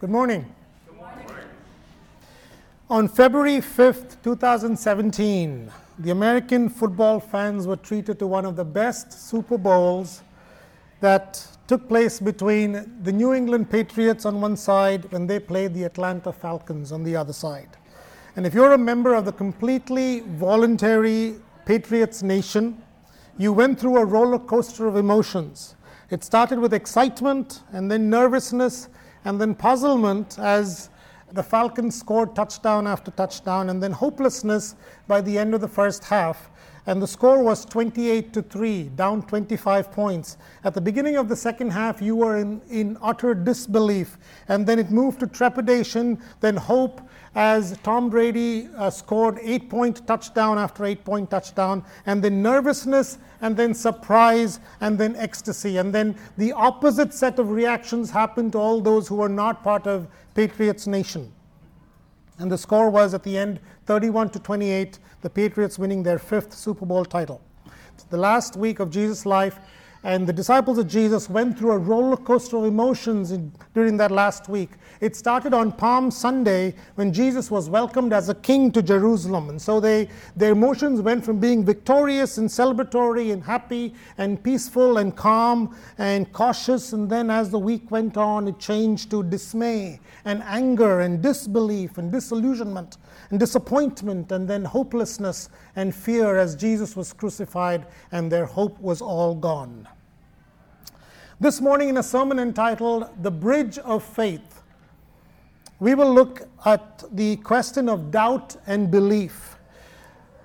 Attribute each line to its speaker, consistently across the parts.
Speaker 1: Good morning. On February 5th, 2017, the American football fans were treated to one of the best Super Bowls that took place between the New England Patriots on one side when they played the Atlanta Falcons on the other side. And if you're a member of the completely voluntary Patriots Nation, you went through a roller coaster of emotions. It started with excitement and then nervousness and then puzzlement as the Falcons scored touchdown after touchdown and then hopelessness by the end of the first half. And the score was 28 to 3, down 25 points. At the beginning of the second half, you were in, in utter disbelief. And then it moved to trepidation, then hope, as Tom Brady uh, scored eight point touchdown after eight point touchdown, and then nervousness, and then surprise, and then ecstasy. And then the opposite set of reactions happened to all those who were not part of Patriots Nation. And the score was at the end 31 to 28, the Patriots winning their fifth Super Bowl title. The last week of Jesus' life, and the disciples of Jesus went through a roller coaster of emotions in, during that last week. It started on Palm Sunday when Jesus was welcomed as a king to Jerusalem. And so they, their emotions went from being victorious and celebratory and happy and peaceful and calm and cautious. And then as the week went on, it changed to dismay and anger and disbelief and disillusionment and disappointment and then hopelessness and fear as Jesus was crucified and their hope was all gone. This morning, in a sermon entitled The Bridge of Faith, we will look at the question of doubt and belief.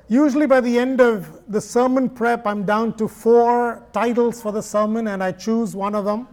Speaker 1: Usually, by the end of the sermon prep, I'm down to four titles for the sermon and I choose one of them.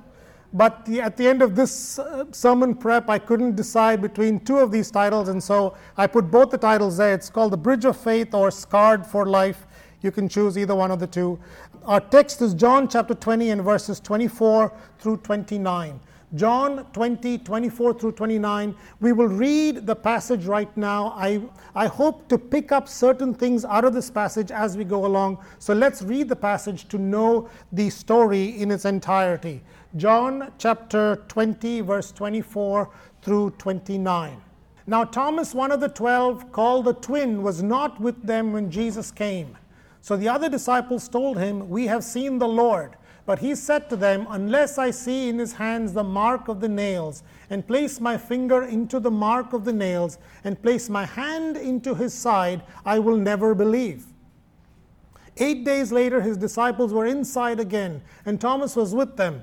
Speaker 1: But the, at the end of this uh, sermon prep, I couldn't decide between two of these titles, and so I put both the titles there. It's called The Bridge of Faith or Scarred for Life. You can choose either one of the two. Our text is John chapter 20 and verses 24 through 29. John 20, 24 through 29. We will read the passage right now. I, I hope to pick up certain things out of this passage as we go along. So let's read the passage to know the story in its entirety. John chapter 20, verse 24 through 29. Now, Thomas, one of the twelve, called the twin, was not with them when Jesus came. So the other disciples told him, We have seen the Lord. But he said to them, Unless I see in his hands the mark of the nails, and place my finger into the mark of the nails, and place my hand into his side, I will never believe. Eight days later, his disciples were inside again, and Thomas was with them.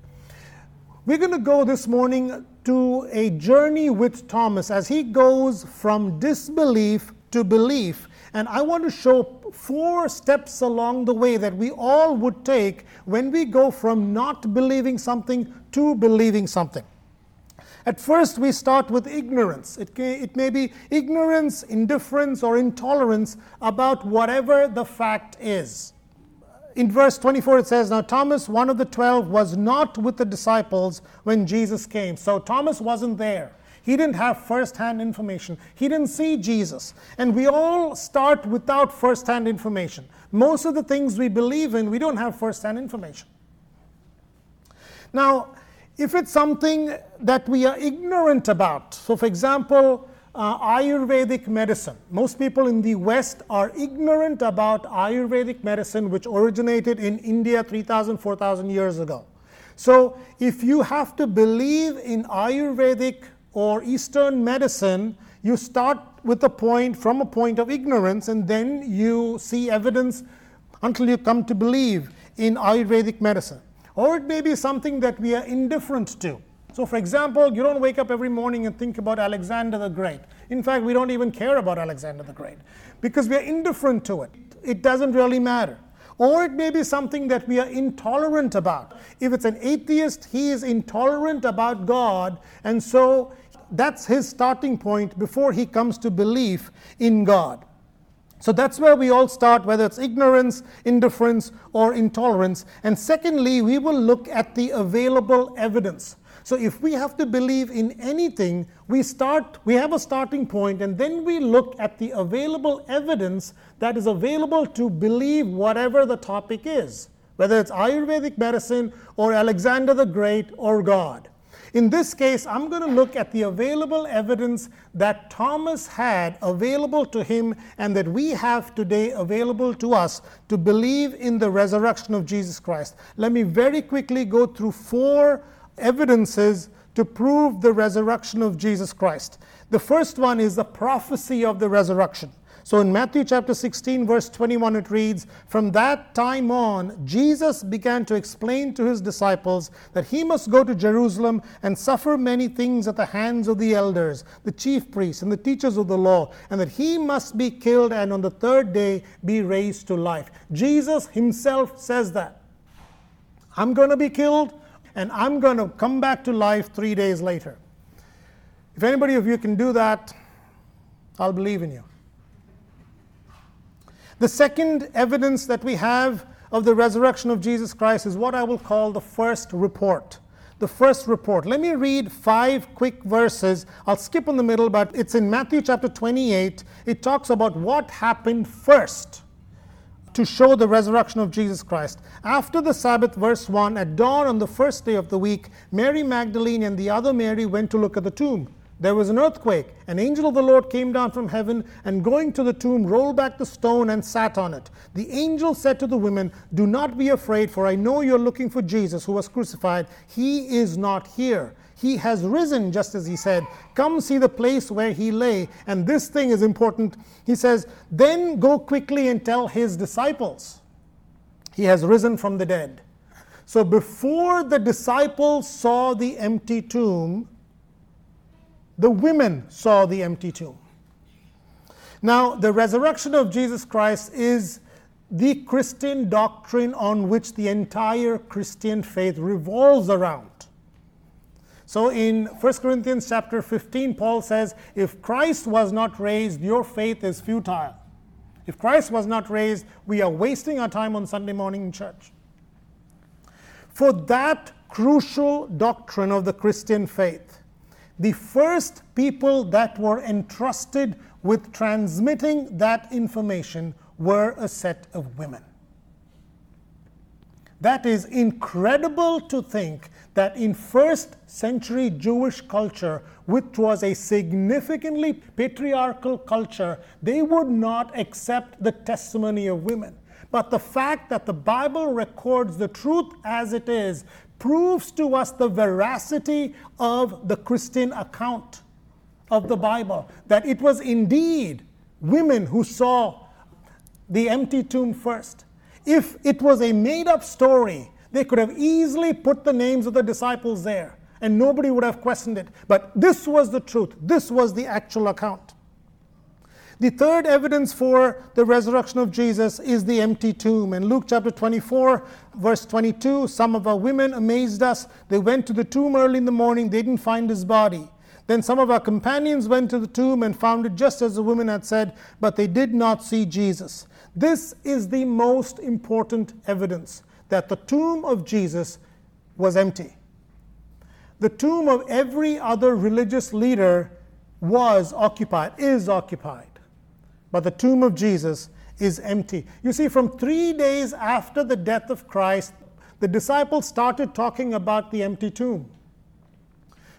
Speaker 1: We're going to go this morning to a journey with Thomas as he goes from disbelief to belief. And I want to show four steps along the way that we all would take when we go from not believing something to believing something. At first, we start with ignorance. It, it may be ignorance, indifference, or intolerance about whatever the fact is in verse 24 it says, Now Thomas, one of the twelve, was not with the disciples when Jesus came. So Thomas wasn't there. He didn't have first hand information. He didn't see Jesus. And we all start without first hand information. Most of the things we believe in, we don't have first hand information. Now, if it's something that we are ignorant about, so for example, uh, Ayurvedic medicine. Most people in the West are ignorant about Ayurvedic medicine, which originated in India 3,000, 4,000 years ago. So, if you have to believe in Ayurvedic or Eastern medicine, you start with a point from a point of ignorance, and then you see evidence until you come to believe in Ayurvedic medicine. Or it may be something that we are indifferent to. So, for example, you don't wake up every morning and think about Alexander the Great. In fact, we don't even care about Alexander the Great because we are indifferent to it. It doesn't really matter. Or it may be something that we are intolerant about. If it's an atheist, he is intolerant about God, and so that's his starting point before he comes to belief in God. So that's where we all start, whether it's ignorance, indifference, or intolerance. And secondly, we will look at the available evidence. So if we have to believe in anything, we start we have a starting point and then we look at the available evidence that is available to believe whatever the topic is, whether it's Ayurvedic medicine or Alexander the Great or God. In this case, I'm going to look at the available evidence that Thomas had available to him and that we have today available to us to believe in the resurrection of Jesus Christ. Let me very quickly go through four evidences to prove the resurrection of Jesus Christ. The first one is the prophecy of the resurrection. So in Matthew chapter 16, verse 21, it reads From that time on, Jesus began to explain to his disciples that he must go to Jerusalem and suffer many things at the hands of the elders, the chief priests, and the teachers of the law, and that he must be killed and on the third day be raised to life. Jesus himself says that. I'm going to be killed and I'm going to come back to life three days later. If anybody of you can do that, I'll believe in you. The second evidence that we have of the resurrection of Jesus Christ is what I will call the first report. The first report. Let me read five quick verses. I'll skip in the middle, but it's in Matthew chapter 28. It talks about what happened first to show the resurrection of Jesus Christ. After the Sabbath, verse 1, at dawn on the first day of the week, Mary Magdalene and the other Mary went to look at the tomb. There was an earthquake. An angel of the Lord came down from heaven and, going to the tomb, rolled back the stone and sat on it. The angel said to the women, Do not be afraid, for I know you're looking for Jesus who was crucified. He is not here. He has risen, just as he said. Come see the place where he lay. And this thing is important. He says, Then go quickly and tell his disciples, He has risen from the dead. So before the disciples saw the empty tomb, the women saw the empty tomb. Now, the resurrection of Jesus Christ is the Christian doctrine on which the entire Christian faith revolves around. So in 1 Corinthians chapter 15, Paul says, If Christ was not raised, your faith is futile. If Christ was not raised, we are wasting our time on Sunday morning in church. For that crucial doctrine of the Christian faith, the first people that were entrusted with transmitting that information were a set of women. That is incredible to think that in first century Jewish culture, which was a significantly patriarchal culture, they would not accept the testimony of women. But the fact that the Bible records the truth as it is proves to us the veracity of the Christian account of the Bible. That it was indeed women who saw the empty tomb first. If it was a made up story, they could have easily put the names of the disciples there and nobody would have questioned it. But this was the truth, this was the actual account. The third evidence for the resurrection of Jesus is the empty tomb. In Luke chapter 24, verse 22, some of our women amazed us. They went to the tomb early in the morning, they didn't find his body. Then some of our companions went to the tomb and found it just as the women had said, but they did not see Jesus. This is the most important evidence that the tomb of Jesus was empty. The tomb of every other religious leader was occupied, is occupied. But the tomb of Jesus is empty. You see, from three days after the death of Christ, the disciples started talking about the empty tomb.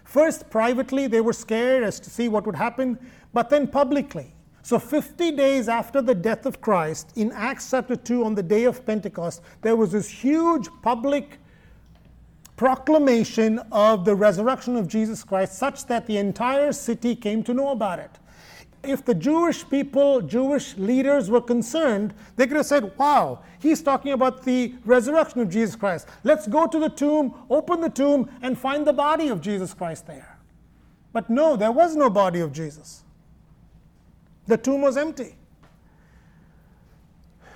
Speaker 1: First, privately, they were scared as to see what would happen, but then publicly. So, 50 days after the death of Christ, in Acts chapter 2, on the day of Pentecost, there was this huge public proclamation of the resurrection of Jesus Christ, such that the entire city came to know about it. If the Jewish people, Jewish leaders were concerned, they could have said, Wow, he's talking about the resurrection of Jesus Christ. Let's go to the tomb, open the tomb, and find the body of Jesus Christ there. But no, there was no body of Jesus. The tomb was empty.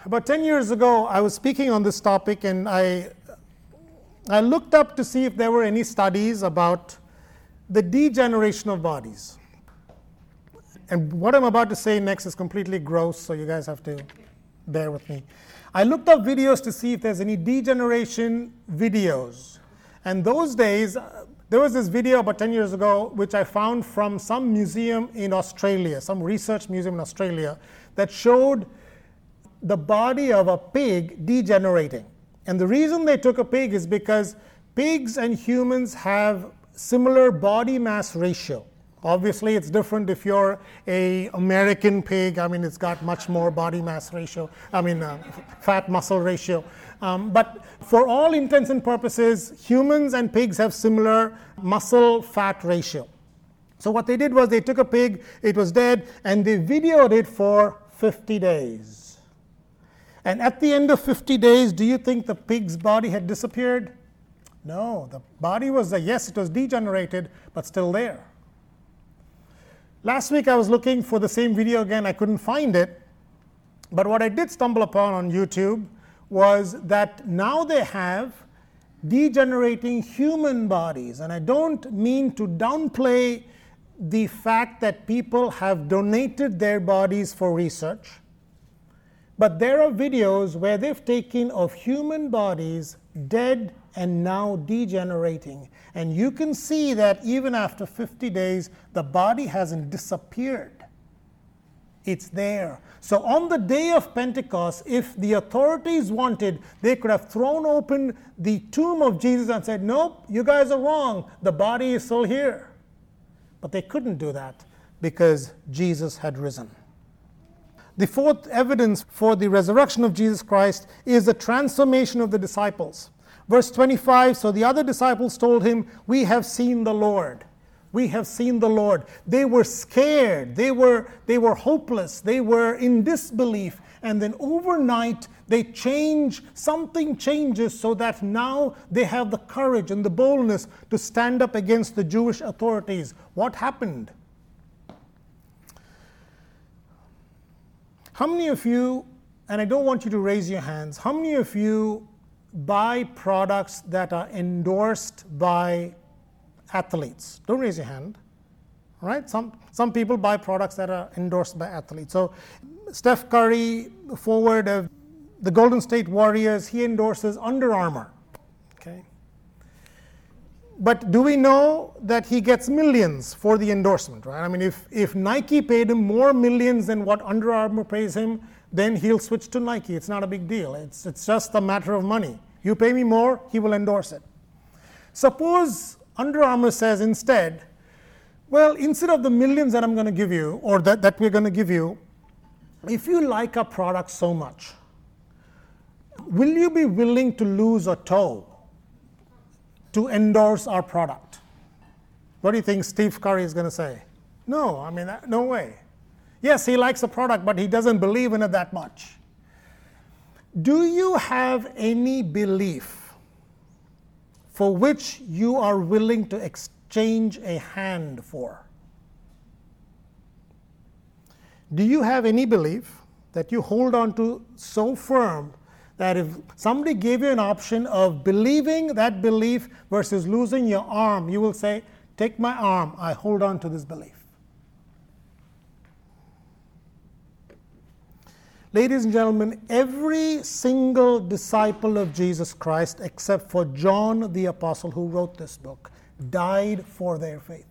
Speaker 1: About 10 years ago, I was speaking on this topic and I, I looked up to see if there were any studies about the degeneration of bodies. and what I'm about to say next is completely gross, so you guys have to bear with me. I looked up videos to see if there's any degeneration videos. And those days, there was this video about 10 years ago, which I found from some museum in Australia, some research museum in Australia, that showed the body of a pig degenerating. And the reason they took a pig is because pigs and humans have similar body mass ratio. Obviously, it's different if you're a American pig. I mean, it's got much more body mass ratio. I mean, uh, fat muscle ratio. Um, but for all intents and purposes, humans and pigs have similar muscle fat ratio. So what they did was they took a pig, it was dead, and they videoed it for 50 days. And at the end of 50 days, do you think the pig's body had disappeared? No, the body was, uh, yes, it was degenerated, but still there. Last week I was looking for the same video again, I couldn't find it. But what I did stumble upon on YouTube was that now they have degenerating human bodies. And I don't mean to downplay the fact that people have donated their bodies for research. But there are videos where they've taken of human bodies dead and now degenerating. And you can see that even after 50 days, the body hasn't disappeared. It's there. So on the day of Pentecost, if the authorities wanted, they could have thrown open the tomb of Jesus and said, Nope, you guys are wrong. The body is still here. But they couldn't do that because Jesus had risen. The fourth evidence for the resurrection of Jesus Christ is the transformation of the disciples. Verse 25 So the other disciples told him, We have seen the Lord. We have seen the Lord. They were scared. They were, they were hopeless. They were in disbelief. And then overnight, they change, something changes so that now they have the courage and the boldness to stand up against the Jewish authorities. What happened? How many of you, and I don't want you to raise your hands, how many of you buy products that are endorsed by athletes? Don't raise your hand. All right? Some, some people buy products that are endorsed by athletes. So, Steph Curry, forward of the Golden State Warriors, he endorses Under Armour. But do we know that he gets millions for the endorsement, right? I mean, if, if Nike paid him more millions than what Under Armour pays him, then he'll switch to Nike. It's not a big deal. It's, it's just a matter of money. You pay me more, he will endorse it. Suppose Under Armour says instead, well, instead of the millions that I'm going to give you, or that, that we're going to give you, if you like our product so much, will you be willing to lose a toe to endorse our product. What do you think Steph Curry is going to say? No, I mean, uh, no way. Yes, he likes the product, but he doesn't believe in it that much. Do you have any belief for which you are willing to exchange a hand for? Do you have any belief that you hold on to so firm that if somebody gave you an option of believing that belief versus losing your arm, you will say, Take my arm, I hold on to this belief. Ladies and gentlemen, every single disciple of Jesus Christ, except for John the Apostle, who wrote this book, died for their faith.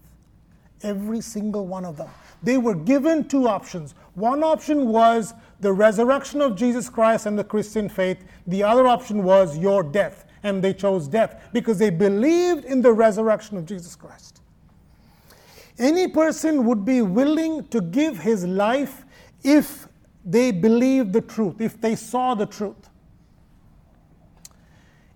Speaker 1: Every single one of them. They were given two options. One option was the resurrection of Jesus Christ and the Christian faith. The other option was your death. And they chose death because they believed in the resurrection of Jesus Christ. Any person would be willing to give his life if they believed the truth, if they saw the truth.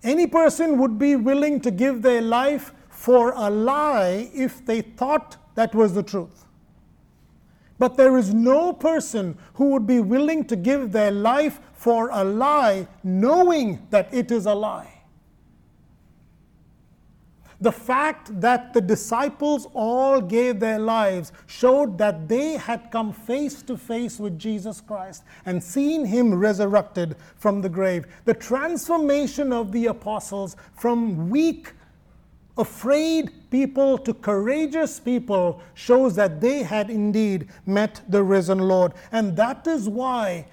Speaker 1: Any person would be willing to give their life for a lie if they thought that was the truth. But there is no person who would be willing to give their life for a lie, knowing that it is a lie. The fact that the disciples all gave their lives showed that they had come face to face with Jesus Christ and seen him resurrected from the grave. The transformation of the apostles from weak afraid people to courageous people shows that they had indeed met the risen Lord. And that is why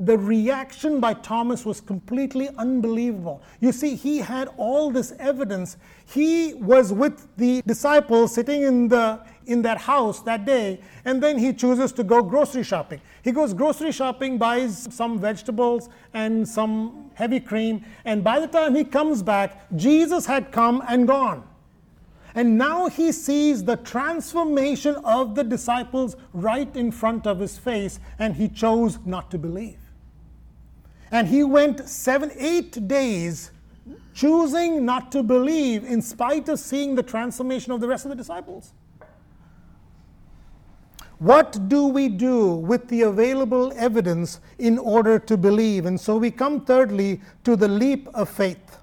Speaker 1: the reaction by Thomas was completely unbelievable. You see, he had all this evidence. He was with the disciples sitting in, the, in that house that day, and then he chooses to go grocery shopping. He goes grocery shopping, buys some vegetables and some heavy cream, and by the time he comes back, Jesus had come and gone. And now he sees the transformation of the disciples right in front of his face, and he chose not to believe. And he went seven, eight days choosing not to believe in spite of seeing the transformation of the rest of the disciples. What do we do with the available evidence in order to believe? And so we come thirdly to the leap of faith.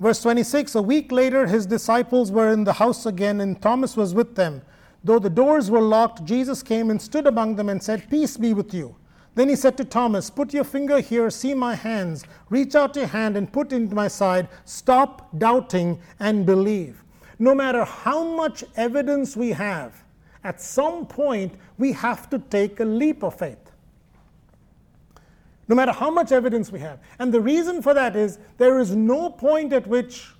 Speaker 1: Verse 26 A week later, his disciples were in the house again, and Thomas was with them. Though the doors were locked, Jesus came and stood among them and said, Peace be with you. Then he said to Thomas, Put your finger here, see my hands. Reach out your hand and put it into my side. Stop doubting and believe. No matter how much evidence we have, at some point we have to take a leap of faith. No matter how much evidence we have. And the reason for that is there is no point at which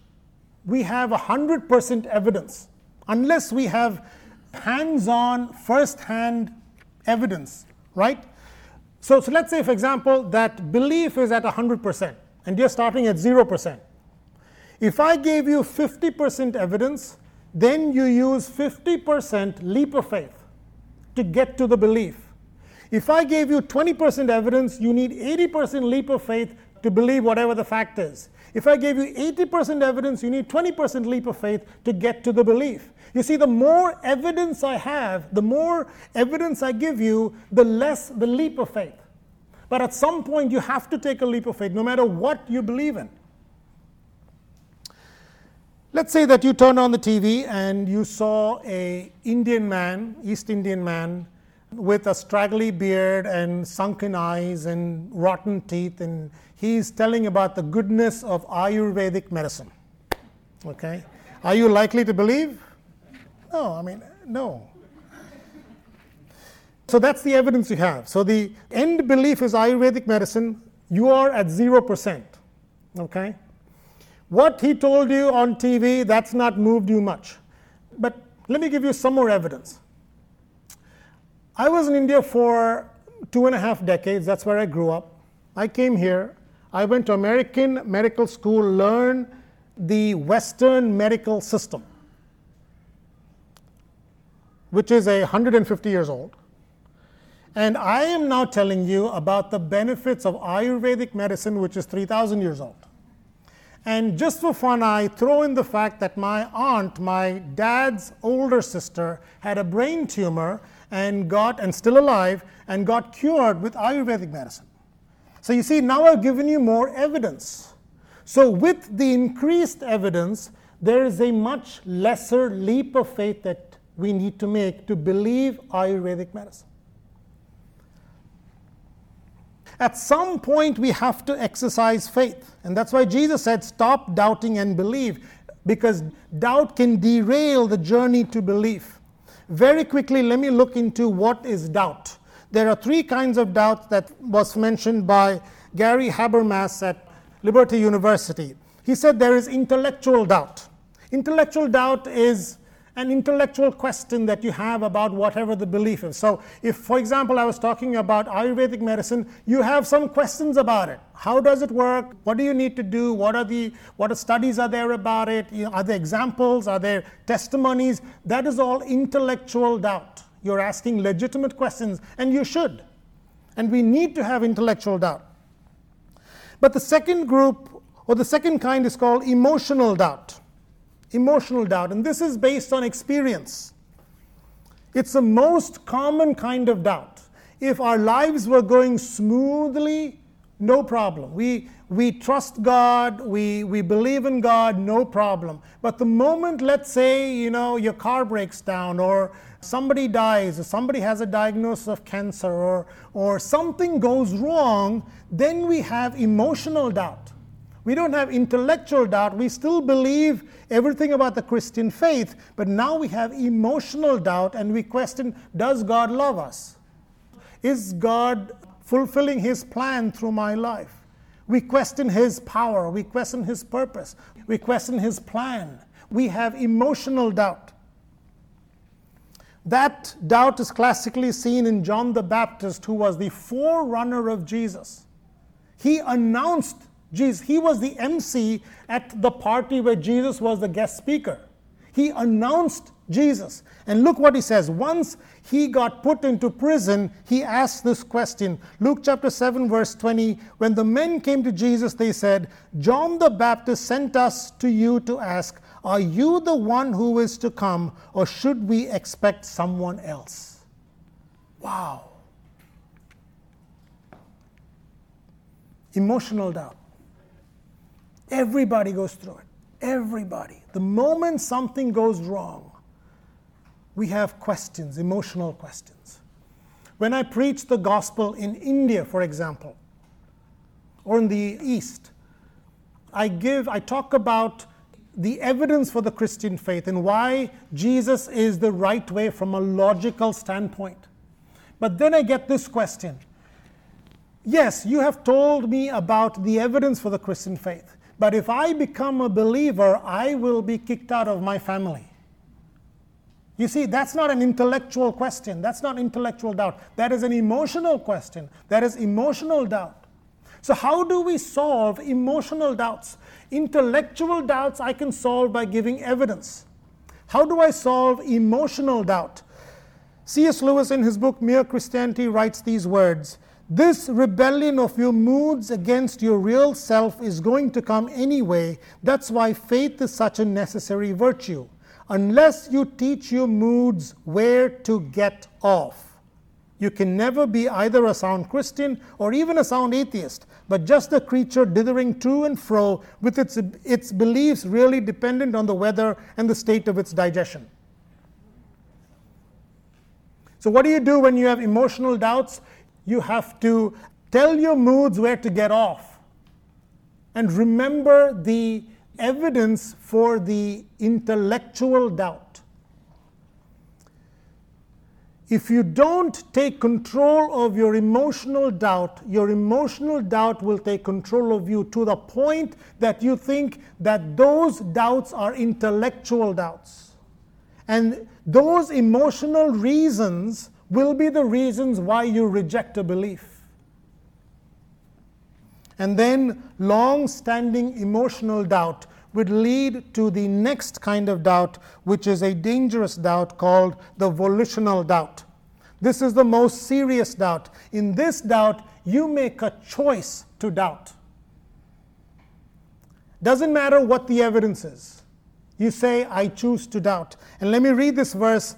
Speaker 1: we have 100% evidence unless we have hands on, first hand evidence, right? So, so let's say, for example, that belief is at 100% and you're starting at 0%. If I gave you 50% evidence, then you use 50% leap of faith to get to the belief. If I gave you 20% evidence, you need 80% leap of faith to believe whatever the fact is. If I gave you 80% evidence, you need 20% leap of faith to get to the belief. You see, the more evidence I have, the more evidence I give you, the less the leap of faith. But at some point, you have to take a leap of faith, no matter what you believe in. Let's say that you turned on the TV and you saw a Indian man, East Indian man, with a straggly beard and sunken eyes and rotten teeth, and he's telling about the goodness of Ayurvedic medicine. Okay? Are you likely to believe? No, I mean, no. So that's the evidence you have. So the end belief is Ayurvedic medicine. You are at 0%. Okay? What he told you on TV, that's not moved you much. But let me give you some more evidence. I was in India for two and a half decades. That's where I grew up. I came here. I went to American medical school, learn the Western medical system which is a 150 years old. And I am now telling you about the benefits of Ayurvedic medicine, which is 3,000 years old. And just for fun, I throw in the fact that my aunt, my dad's older sister, had a brain tumor and got, and still alive, and got cured with Ayurvedic medicine. So you see, now I've given you more evidence. So with the increased evidence, there is a much lesser leap of faith that we need to make to believe Ayurvedic medicine. At some point, we have to exercise faith. And that's why Jesus said, Stop doubting and believe, because doubt can derail the journey to belief. Very quickly, let me look into what is doubt. There are three kinds of doubt that was mentioned by Gary Habermas at Liberty University. He said there is intellectual doubt. Intellectual doubt is an intellectual question that you have about whatever the belief is. So, if, for example, I was talking about Ayurvedic medicine, you have some questions about it. How does it work? What do you need to do? What are the what are studies are there about it? You know, are there examples? Are there testimonies? That is all intellectual doubt. You're asking legitimate questions, and you should. And we need to have intellectual doubt. But the second group, or the second kind, is called emotional doubt emotional doubt, and this is based on experience. It's the most common kind of doubt. If our lives were going smoothly, no problem. We, we trust God, we, we believe in God, no problem. But the moment, let's say, you know, your car breaks down or somebody dies or somebody has a diagnosis of cancer or, or something goes wrong, then we have emotional doubt. We don't have intellectual doubt. We still believe everything about the Christian faith, but now we have emotional doubt and we question Does God love us? Is God fulfilling His plan through my life? We question His power. We question His purpose. We question His plan. We have emotional doubt. That doubt is classically seen in John the Baptist, who was the forerunner of Jesus. He announced Jesus. He was the MC at the party where Jesus was the guest speaker. He announced Jesus. And look what he says. Once he got put into prison, he asked this question. Luke chapter 7, verse 20 When the men came to Jesus, they said, John the Baptist sent us to you to ask, Are you the one who is to come, or should we expect someone else? Wow. Emotional doubt. Everybody goes through it. Everybody. The moment something goes wrong, we have questions, emotional questions. When I preach the gospel in India, for example, or in the East, I give, I talk about the evidence for the Christian faith and why Jesus is the right way from a logical standpoint. But then I get this question Yes, you have told me about the evidence for the Christian faith, but if I become a believer, I will be kicked out of my family. You see, that's not an intellectual question. That's not intellectual doubt. That is an emotional question. That is emotional doubt. So, how do we solve emotional doubts? Intellectual doubts I can solve by giving evidence. How do I solve emotional doubt? C.S. Lewis, in his book Mere Christianity, writes these words This rebellion of your moods against your real self is going to come anyway. That's why faith is such a necessary virtue unless you teach your moods where to get off. You can never be either a sound Christian or even a sound atheist, but just a creature dithering to and fro with its, its beliefs really dependent on the weather and the state of its digestion. So, what do you do when you have emotional doubts? You have to tell your moods where to get off and remember the evidence for the intellectual doubt. If you don't take control of your emotional doubt, your emotional doubt will take control of you to the point that you think that those doubts are intellectual doubts. And those emotional reasons will be the reasons why you reject a belief. And then long standing emotional doubt would lead to the next kind of doubt, which is a dangerous doubt called the volitional doubt. This is the most serious doubt. In this doubt, you make a choice to doubt. Doesn't matter what the evidence is. You say, I choose to doubt. And let me read this verse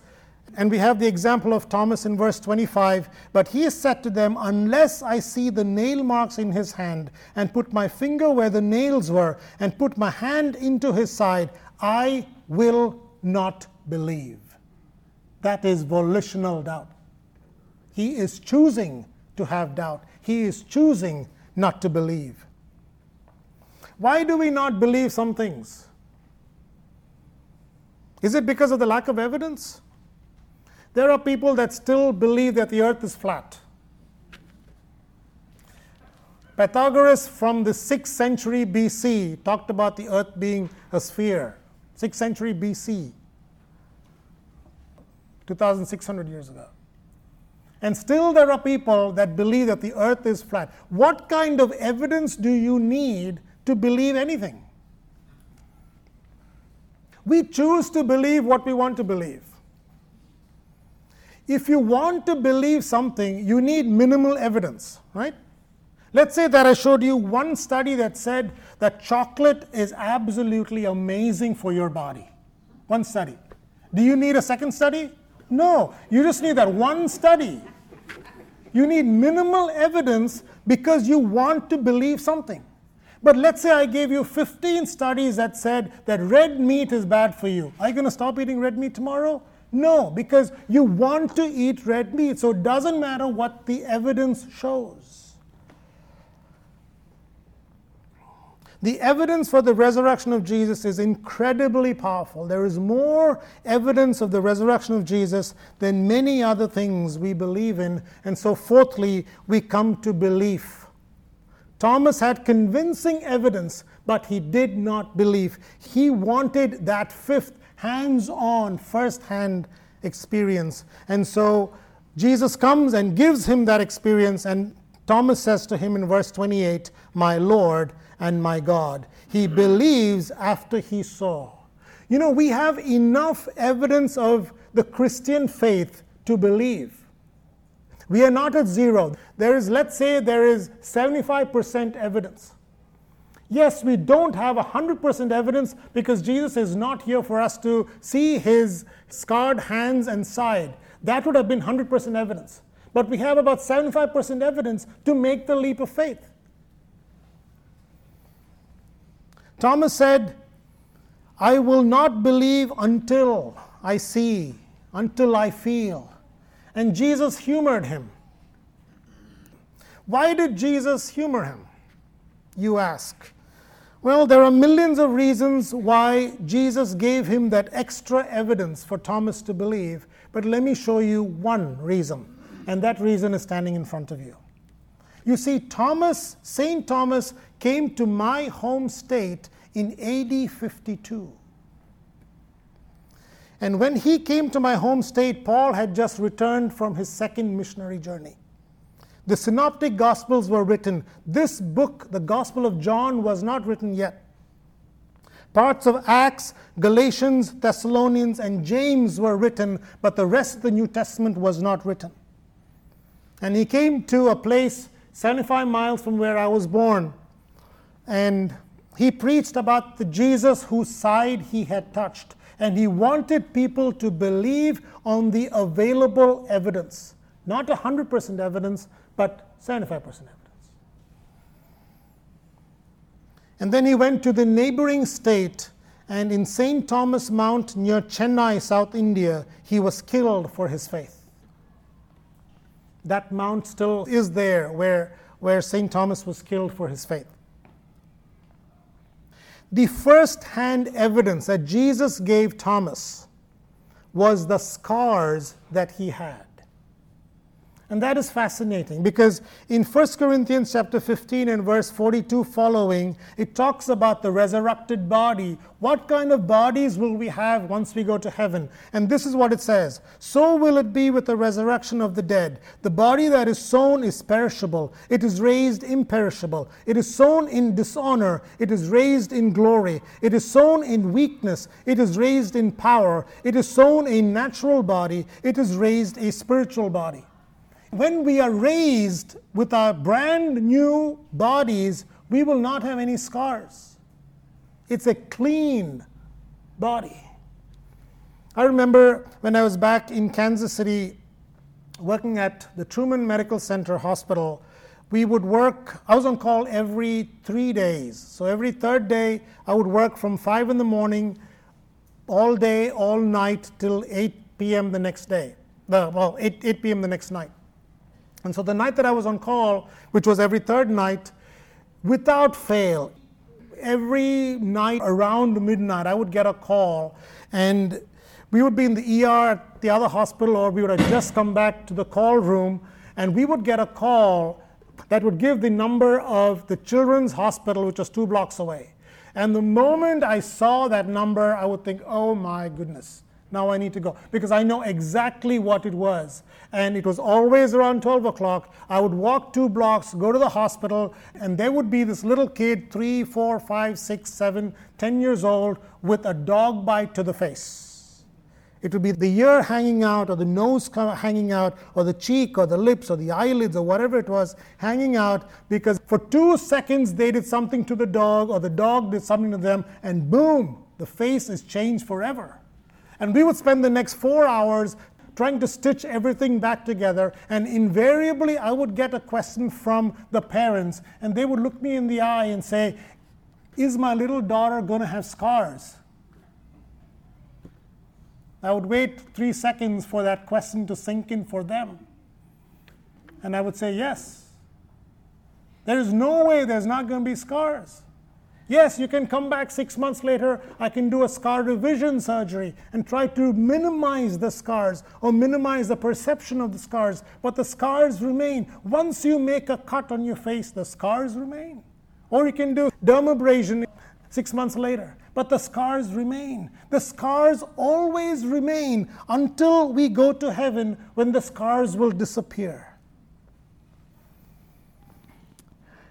Speaker 1: and we have the example of Thomas in verse 25. But he said to them, Unless I see the nail marks in his hand, and put my finger where the nails were, and put my hand into his side, I will not believe. That is volitional doubt. He is choosing to have doubt, he is choosing not to believe. Why do we not believe some things? Is it because of the lack of evidence? There are people that still believe that the earth is flat. Pythagoras from the 6th century BC talked about the earth being a sphere. 6th century BC, 2600 years ago. And still there are people that believe that the earth is flat. What kind of evidence do you need to believe anything? We choose to believe what we want to believe. If you want to believe something, you need minimal evidence, right? Let's say that I showed you one study that said that chocolate is absolutely amazing for your body. One study. Do you need a second study? No, you just need that one study. You need minimal evidence because you want to believe something. But let's say I gave you 15 studies that said that red meat is bad for you. Are you going to stop eating red meat tomorrow? No, because you want to eat red meat, so it doesn't matter what the evidence shows. The evidence for the resurrection of Jesus is incredibly powerful. There is more evidence of the resurrection of Jesus than many other things we believe in. And so, fourthly, we come to belief. Thomas had convincing evidence, but he did not believe. He wanted that fifth hands on, first hand experience. And so, Jesus comes and gives him that experience, and Thomas says to him in verse 28, My Lord and my God. He believes after he saw. You know, we have enough evidence of the Christian faith to believe. We are not at zero. There is, let's say, there is 75% evidence. Yes, we don't have 100% evidence because Jesus is not here for us to see his scarred hands and side. That would have been 100% evidence. But we have about 75% evidence to make the leap of faith. Thomas said, I will not believe until I see, until I feel. And Jesus humored him. Why did Jesus humor him? You ask. Well, there are millions of reasons why Jesus gave him that extra evidence for Thomas to believe, but let me show you one reason, and that reason is standing in front of you. You see, Thomas, St. Thomas, came to my home state in AD 52. And when he came to my home state, Paul had just returned from his second missionary journey. The synoptic gospels were written. This book, the Gospel of John, was not written yet. Parts of Acts, Galatians, Thessalonians, and James were written, but the rest of the New Testament was not written. And he came to a place 75 miles from where I was born. And he preached about the Jesus whose side he had touched. And he wanted people to believe on the available evidence. Not 100% evidence, but 75% evidence. And then he went to the neighboring state, and in St. Thomas Mount near Chennai, South India, he was killed for his faith. That mount still is there where, where St. Thomas was killed for his faith. The first hand evidence that Jesus gave Thomas was the scars that he had. And that is fascinating because in 1 Corinthians chapter 15 and verse 42 following, it talks about the resurrected body. What kind of bodies will we have once we go to heaven? And this is what it says So will it be with the resurrection of the dead. The body that is sown is perishable, it is raised imperishable. It is sown in dishonor, it is raised in glory. It is sown in weakness, it is raised in power. It is sown a natural body, it is raised a spiritual body when we are raised with our brand new bodies, we will not have any scars. It's a clean body. I remember when I was back in Kansas City working at the Truman Medical Center Hospital, we would work, I was on call every three days. So every third day, I would work from 5 in the morning, all day, all night, till 8 p.m. the next day. Uh, well, 8, 8 p.m. the next night. And so the night that I was on call, which was every third night, without fail, every night around midnight, I would get a call, and we would be in the ER at the other hospital, or we would have just come back to the call room, and we would get a call that would give the number of the children's hospital, which was two blocks away. And the moment I saw that number, I would think, oh my goodness, now I need to go because I know exactly what it was. And it was always around 12 o'clock. I would walk two blocks, go to the hospital, and there would be this little kid, three, four, five, six, seven, ten years old, with a dog bite to the face. It would be the ear hanging out, or the nose hanging out, or the cheek, or the lips, or the eyelids, or whatever it was hanging out because for two seconds they did something to the dog, or the dog did something to them, and boom, the face is changed forever. And we would spend the next four hours trying to stitch everything back together. And invariably, I would get a question from the parents, and they would look me in the eye and say, Is my little daughter going to have scars? I would wait three seconds for that question to sink in for them. And I would say, Yes. There is no way there's not going to be scars. Yes, you can come back six months later. I can do a scar revision surgery and try to minimize the scars or minimize the perception of the scars, but the scars remain. Once you make a cut on your face, the scars remain. Or you can do dermabrasion six months later, but the scars remain. The scars always remain until we go to heaven when the scars will disappear.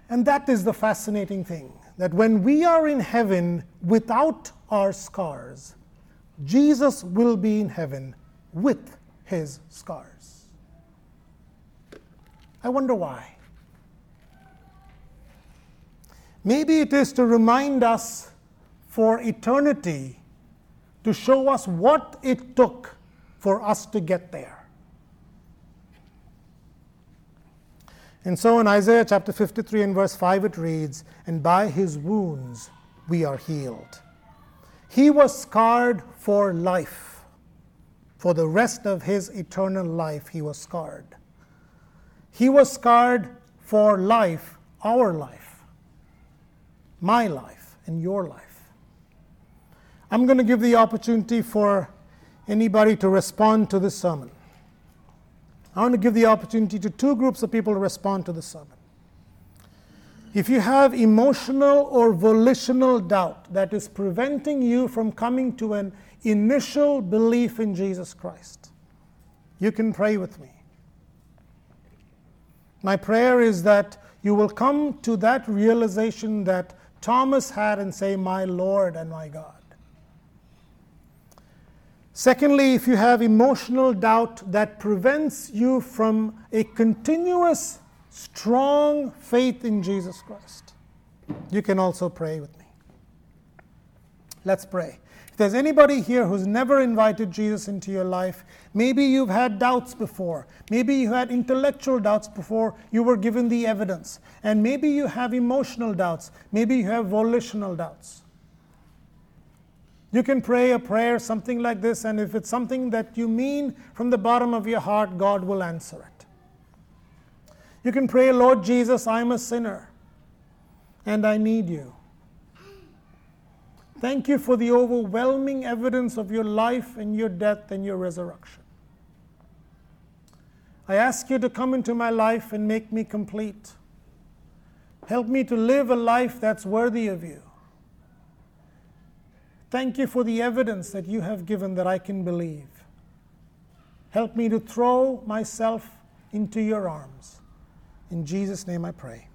Speaker 1: And that is the fascinating thing that when we are in heaven without our scars, Jesus will be in heaven with his scars. I wonder why. Maybe it is to remind us for eternity to show us what it took for us to get there. And so in Isaiah chapter 53 and verse 5 it reads, And by his wounds we are healed. He was scarred for life. For the rest of his eternal life, he was scarred. He was scarred for life, our life, my life, and your life. I'm going to give the opportunity for anybody to respond to this sermon. I want to give the opportunity to two groups of people to respond to the sermon. If you have emotional or volitional doubt that is preventing you from coming to an initial belief in Jesus Christ, you can pray with me. My prayer is that you will come to that realization that Thomas had and say, My Lord and my God. Secondly, if you have emotional doubt that prevents you from a continuous, strong faith in Jesus Christ, you can also pray with me. Let's pray. If there's anybody here who's never invited Jesus into your life, maybe you've had doubts before. Maybe you had intellectual doubts before you were given the evidence. And maybe you have emotional doubts. Maybe you have volitional doubts. You can pray a prayer, something like this, and if it's something that you mean from the bottom of your heart, God will answer it. You can pray, Lord Jesus, I'm a sinner and I need you. Thank you for the overwhelming evidence of your life and your death and your resurrection. I ask you to come into my life and make me complete. Help me to live a life that's worthy of you. Thank you for the evidence that you have given that I can believe. Help me to throw myself into your arms. In Jesus' name I pray.